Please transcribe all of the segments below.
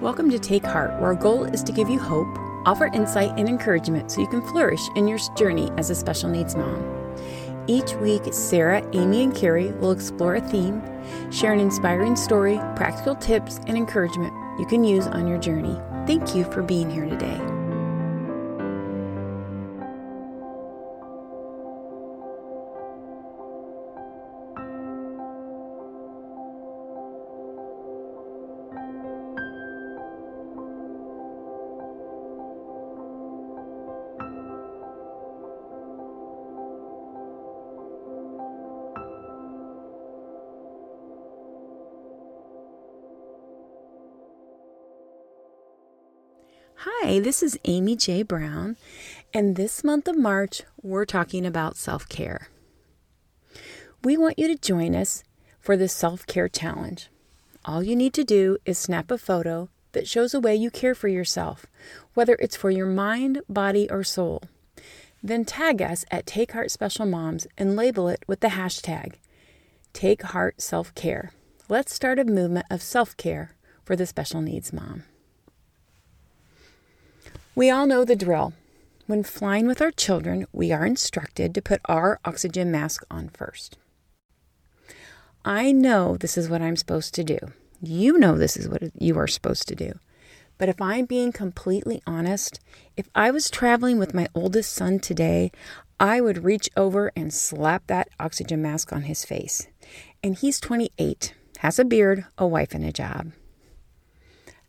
Welcome to Take Heart, where our goal is to give you hope, offer insight and encouragement so you can flourish in your journey as a special needs mom. Each week, Sarah, Amy, and Carrie will explore a theme, share an inspiring story, practical tips, and encouragement you can use on your journey. Thank you for being here today. Hi, this is Amy J. Brown, and this month of March, we're talking about self care. We want you to join us for the self care challenge. All you need to do is snap a photo that shows a way you care for yourself, whether it's for your mind, body, or soul. Then tag us at Take Heart Special Moms and label it with the hashtag Take Heart Self Care. Let's start a movement of self care for the special needs mom. We all know the drill. When flying with our children, we are instructed to put our oxygen mask on first. I know this is what I'm supposed to do. You know this is what you are supposed to do. But if I'm being completely honest, if I was traveling with my oldest son today, I would reach over and slap that oxygen mask on his face. And he's 28, has a beard, a wife, and a job.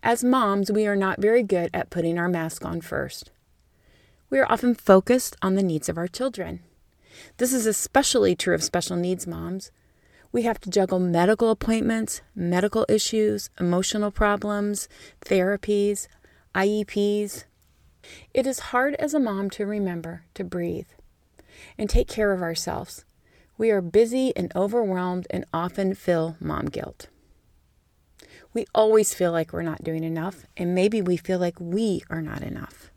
As moms, we are not very good at putting our mask on first. We are often focused on the needs of our children. This is especially true of special needs moms. We have to juggle medical appointments, medical issues, emotional problems, therapies, IEPs. It is hard as a mom to remember to breathe and take care of ourselves. We are busy and overwhelmed and often feel mom guilt. We always feel like we're not doing enough, and maybe we feel like we are not enough.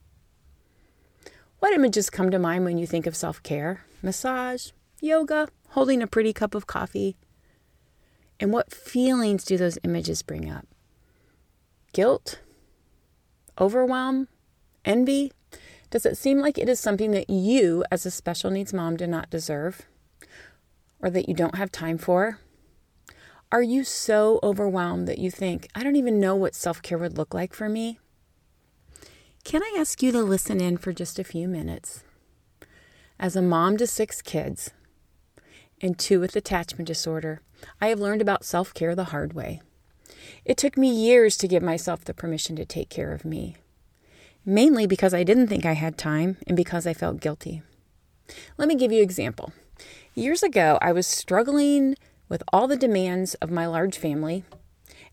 What images come to mind when you think of self care? Massage, yoga, holding a pretty cup of coffee. And what feelings do those images bring up? Guilt? Overwhelm? Envy? Does it seem like it is something that you, as a special needs mom, do not deserve? Or that you don't have time for? Are you so overwhelmed that you think, I don't even know what self care would look like for me? Can I ask you to listen in for just a few minutes? As a mom to six kids and two with attachment disorder, I have learned about self care the hard way. It took me years to give myself the permission to take care of me, mainly because I didn't think I had time and because I felt guilty. Let me give you an example. Years ago, I was struggling with all the demands of my large family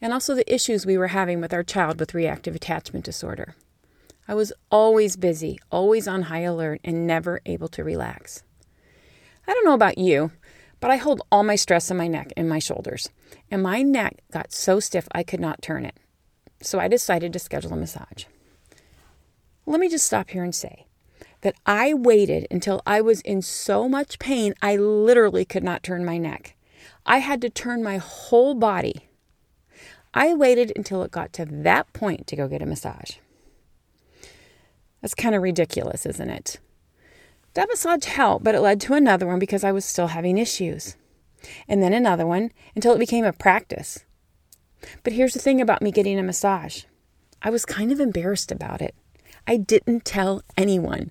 and also the issues we were having with our child with reactive attachment disorder. I was always busy, always on high alert, and never able to relax. I don't know about you, but I hold all my stress in my neck and my shoulders, and my neck got so stiff I could not turn it. So I decided to schedule a massage. Let me just stop here and say that I waited until I was in so much pain I literally could not turn my neck. I had to turn my whole body. I waited until it got to that point to go get a massage. That's kind of ridiculous, isn't it? That massage helped, but it led to another one because I was still having issues. And then another one until it became a practice. But here's the thing about me getting a massage I was kind of embarrassed about it. I didn't tell anyone.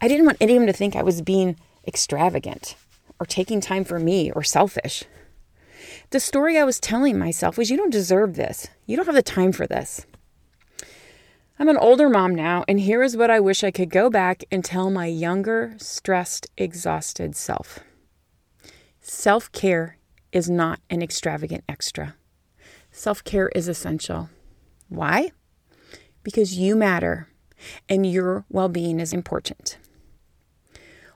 I didn't want anyone to think I was being extravagant or taking time for me or selfish. The story I was telling myself was, You don't deserve this. You don't have the time for this. I'm an older mom now, and here is what I wish I could go back and tell my younger, stressed, exhausted self self care is not an extravagant extra. Self care is essential. Why? Because you matter and your well being is important.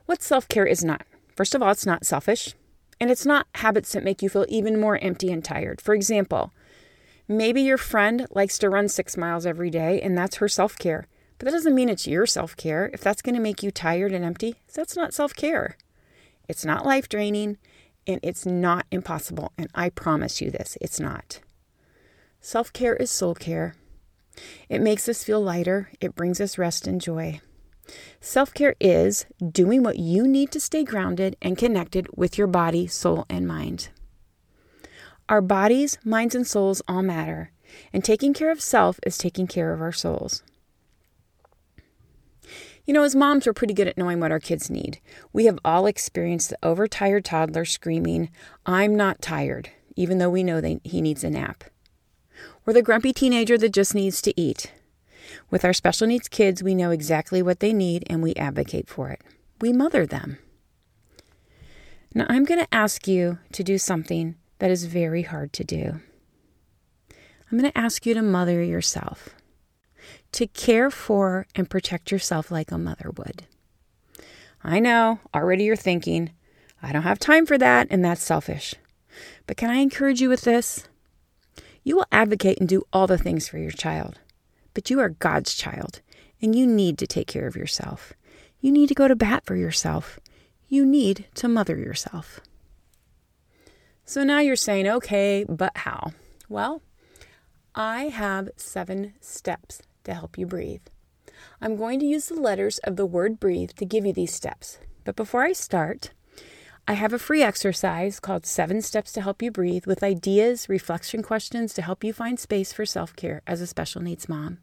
What self care is not? First of all, it's not selfish. And it's not habits that make you feel even more empty and tired. For example, maybe your friend likes to run six miles every day and that's her self care. But that doesn't mean it's your self care. If that's going to make you tired and empty, that's not self care. It's not life draining and it's not impossible. And I promise you this it's not. Self care is soul care. It makes us feel lighter, it brings us rest and joy. Self care is doing what you need to stay grounded and connected with your body, soul, and mind. Our bodies, minds, and souls all matter, and taking care of self is taking care of our souls. You know, as moms, we're pretty good at knowing what our kids need. We have all experienced the overtired toddler screaming, I'm not tired, even though we know they, he needs a nap. Or the grumpy teenager that just needs to eat. With our special needs kids, we know exactly what they need and we advocate for it. We mother them. Now, I'm going to ask you to do something that is very hard to do. I'm going to ask you to mother yourself to care for and protect yourself like a mother would. I know, already you're thinking, I don't have time for that, and that's selfish. But can I encourage you with this? You will advocate and do all the things for your child, but you are God's child, and you need to take care of yourself. You need to go to bat for yourself. You need to mother yourself. So now you're saying, okay, but how? Well, I have seven steps to help you breathe. I'm going to use the letters of the word breathe to give you these steps. But before I start, I have a free exercise called Seven Steps to Help You Breathe with ideas, reflection questions to help you find space for self care as a special needs mom.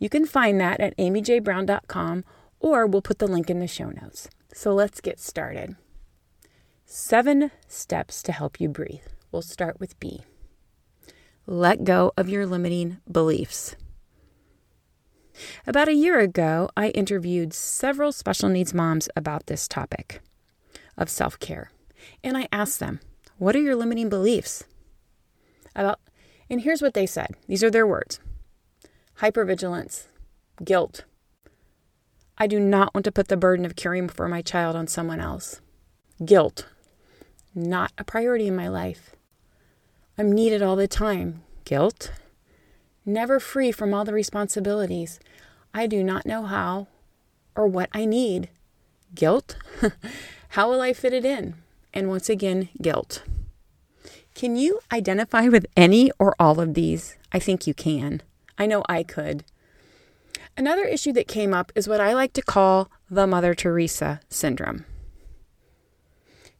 You can find that at amyjbrown.com or we'll put the link in the show notes. So let's get started. Seven steps to help you breathe. We'll start with B. Let go of your limiting beliefs. About a year ago, I interviewed several special needs moms about this topic of self care. And I asked them, What are your limiting beliefs? About, and here's what they said these are their words hypervigilance, guilt. I do not want to put the burden of caring for my child on someone else. Guilt, not a priority in my life. I'm needed all the time. Guilt, never free from all the responsibilities. I do not know how or what I need. Guilt? how will I fit it in? And once again, guilt. Can you identify with any or all of these? I think you can. I know I could. Another issue that came up is what I like to call the Mother Teresa syndrome.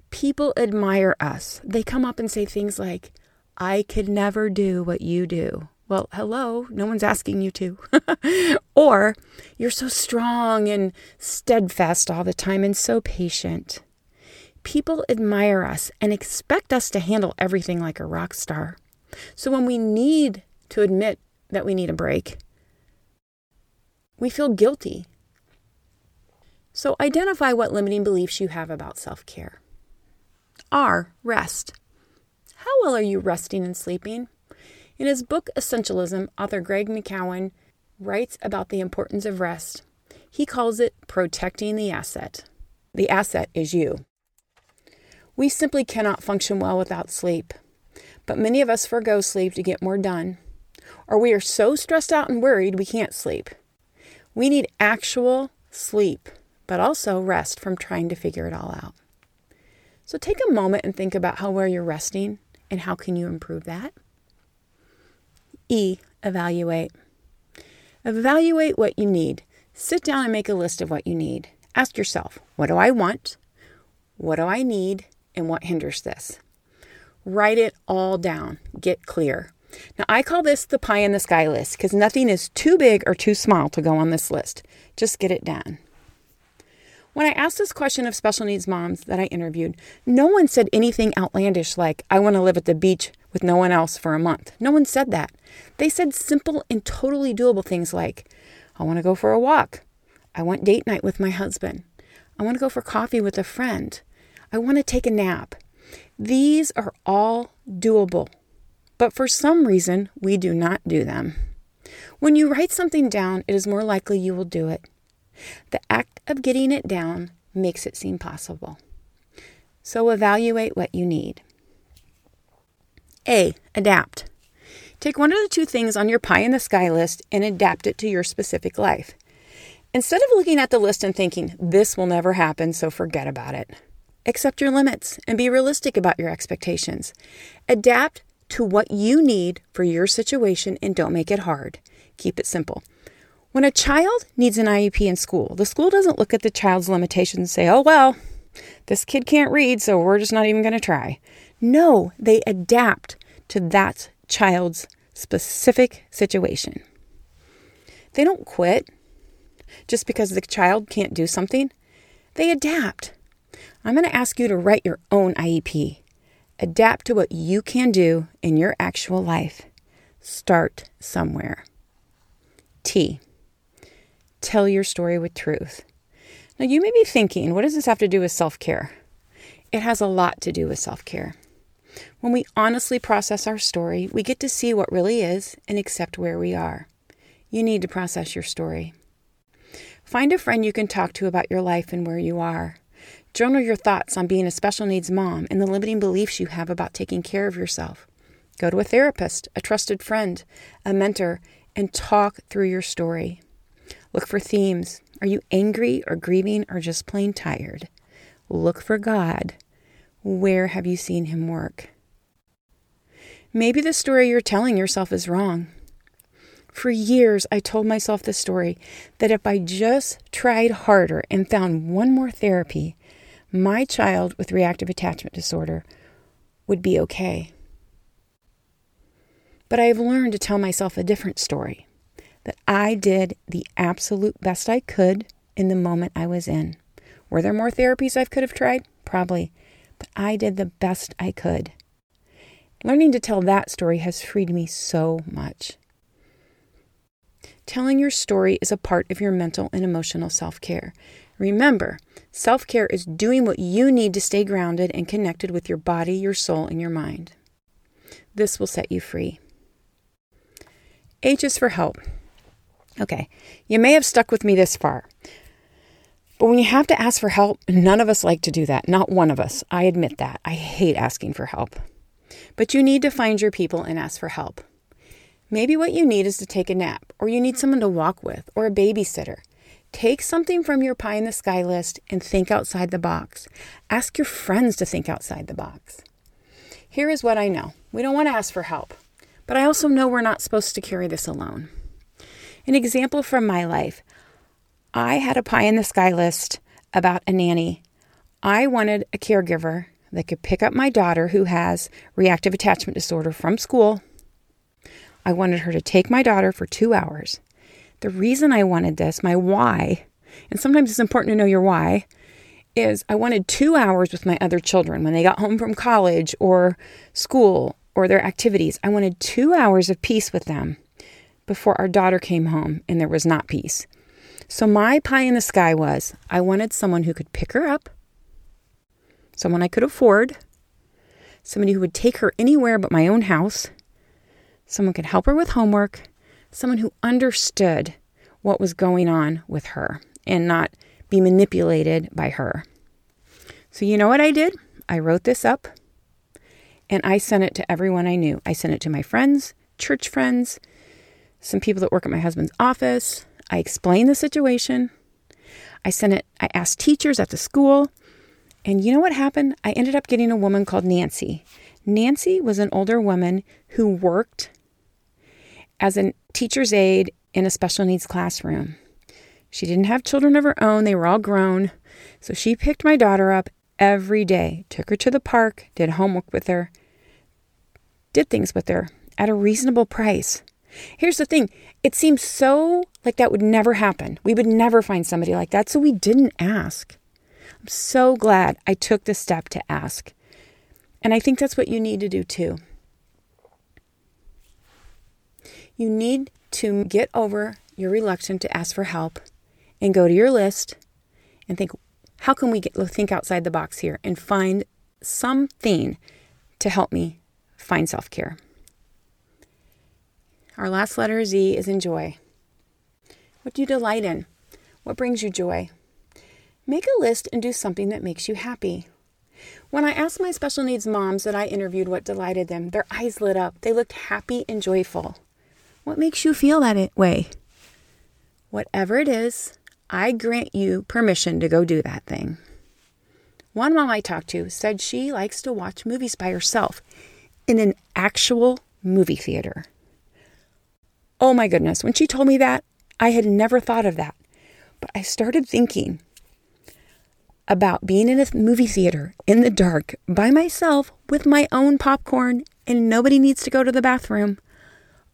People admire us. They come up and say things like, I could never do what you do. Well, hello, no one's asking you to. or you're so strong and steadfast all the time and so patient. People admire us and expect us to handle everything like a rock star. So when we need to admit that we need a break, we feel guilty. So identify what limiting beliefs you have about self care. R. Rest. How well are you resting and sleeping? In his book Essentialism, author Greg McKeown writes about the importance of rest. He calls it protecting the asset. The asset is you. We simply cannot function well without sleep, but many of us forego sleep to get more done, or we are so stressed out and worried we can't sleep. We need actual sleep, but also rest from trying to figure it all out. So take a moment and think about how well you're resting and how can you improve that? E. Evaluate. Evaluate what you need. Sit down and make a list of what you need. Ask yourself, what do I want? What do I need? And what hinders this? Write it all down. Get clear. Now, I call this the pie in the sky list because nothing is too big or too small to go on this list. Just get it done. When I asked this question of special needs moms that I interviewed, no one said anything outlandish like, I want to live at the beach with no one else for a month. No one said that. They said simple and totally doable things like, I want to go for a walk. I want date night with my husband. I want to go for coffee with a friend. I want to take a nap. These are all doable, but for some reason, we do not do them. When you write something down, it is more likely you will do it. The act of getting it down makes it seem possible. So evaluate what you need. A. Adapt. Take one of the two things on your pie in the sky list and adapt it to your specific life. Instead of looking at the list and thinking, this will never happen, so forget about it, accept your limits and be realistic about your expectations. Adapt to what you need for your situation and don't make it hard. Keep it simple. When a child needs an IEP in school, the school doesn't look at the child's limitations and say, oh, well, this kid can't read, so we're just not even going to try. No, they adapt to that child's specific situation. They don't quit just because the child can't do something, they adapt. I'm going to ask you to write your own IEP. Adapt to what you can do in your actual life. Start somewhere. T. Tell your story with truth. Now, you may be thinking, what does this have to do with self care? It has a lot to do with self care. When we honestly process our story, we get to see what really is and accept where we are. You need to process your story. Find a friend you can talk to about your life and where you are. Journal your thoughts on being a special needs mom and the limiting beliefs you have about taking care of yourself. Go to a therapist, a trusted friend, a mentor, and talk through your story. Look for themes. Are you angry or grieving or just plain tired? Look for God. Where have you seen Him work? Maybe the story you're telling yourself is wrong. For years, I told myself the story that if I just tried harder and found one more therapy, my child with reactive attachment disorder would be okay. But I have learned to tell myself a different story that I did the absolute best I could in the moment I was in. Were there more therapies I could have tried? Probably. But I did the best I could. Learning to tell that story has freed me so much. Telling your story is a part of your mental and emotional self care. Remember, self care is doing what you need to stay grounded and connected with your body, your soul, and your mind. This will set you free. H is for help. Okay, you may have stuck with me this far. But when you have to ask for help, none of us like to do that. Not one of us. I admit that. I hate asking for help. But you need to find your people and ask for help. Maybe what you need is to take a nap, or you need someone to walk with, or a babysitter. Take something from your pie in the sky list and think outside the box. Ask your friends to think outside the box. Here is what I know we don't want to ask for help, but I also know we're not supposed to carry this alone. An example from my life I had a pie in the sky list about a nanny. I wanted a caregiver that could pick up my daughter who has reactive attachment disorder from school I wanted her to take my daughter for two hours. The reason I wanted this, my why, and sometimes it's important to know your why, is I wanted two hours with my other children when they got home from college or school or their activities. I wanted two hours of peace with them before our daughter came home and there was not peace. So, my pie in the sky was I wanted someone who could pick her up, someone I could afford, somebody who would take her anywhere but my own house, someone could help her with homework, someone who understood what was going on with her and not be manipulated by her. So, you know what I did? I wrote this up and I sent it to everyone I knew. I sent it to my friends, church friends, some people that work at my husband's office. I explained the situation. I sent it, I asked teachers at the school. And you know what happened? I ended up getting a woman called Nancy. Nancy was an older woman who worked as a teacher's aide in a special needs classroom. She didn't have children of her own, they were all grown. So she picked my daughter up every day, took her to the park, did homework with her, did things with her at a reasonable price. Here's the thing it seems so like that would never happen. We would never find somebody like that, so we didn't ask. I'm so glad I took the step to ask. And I think that's what you need to do too. You need to get over your reluctance to ask for help and go to your list and think, how can we get, think outside the box here and find something to help me find self care? Our last letter, Z, is in joy. What do you delight in? What brings you joy? Make a list and do something that makes you happy. When I asked my special needs moms that I interviewed what delighted them, their eyes lit up. They looked happy and joyful. What makes you feel that way? Whatever it is, I grant you permission to go do that thing. One mom I talked to said she likes to watch movies by herself in an actual movie theater. Oh my goodness, when she told me that, I had never thought of that. But I started thinking about being in a movie theater in the dark by myself with my own popcorn and nobody needs to go to the bathroom.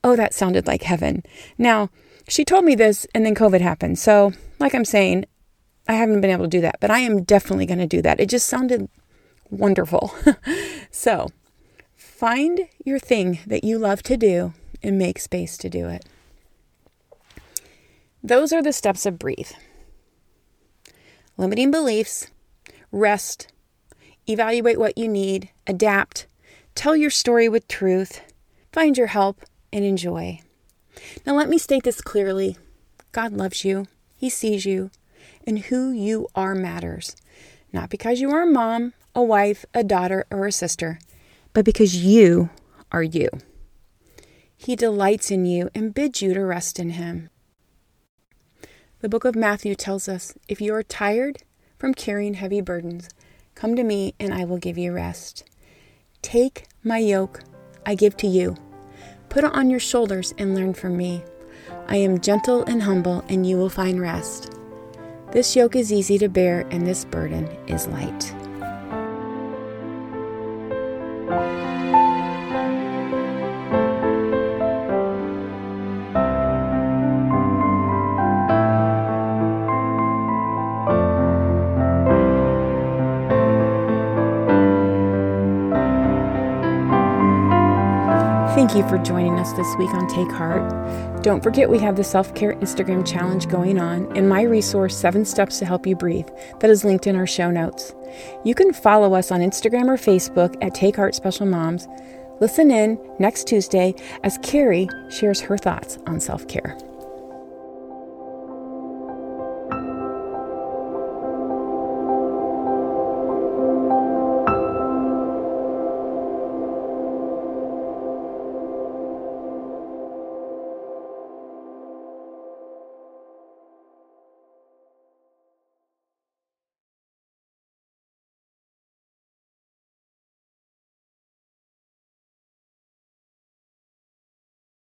Oh, that sounded like heaven. Now, she told me this and then COVID happened. So, like I'm saying, I haven't been able to do that, but I am definitely going to do that. It just sounded wonderful. so, find your thing that you love to do and make space to do it. Those are the steps of breathe limiting beliefs, rest, evaluate what you need, adapt, tell your story with truth, find your help, and enjoy. Now, let me state this clearly God loves you, He sees you, and who you are matters. Not because you are a mom, a wife, a daughter, or a sister, but because you are you. He delights in you and bids you to rest in Him. The book of Matthew tells us if you are tired from carrying heavy burdens, come to me and I will give you rest. Take my yoke, I give to you. Put it on your shoulders and learn from me. I am gentle and humble, and you will find rest. This yoke is easy to bear, and this burden is light. For joining us this week on Take Heart. Don't forget we have the self care Instagram challenge going on and my resource, Seven Steps to Help You Breathe, that is linked in our show notes. You can follow us on Instagram or Facebook at Take Heart Special Moms. Listen in next Tuesday as Carrie shares her thoughts on self care.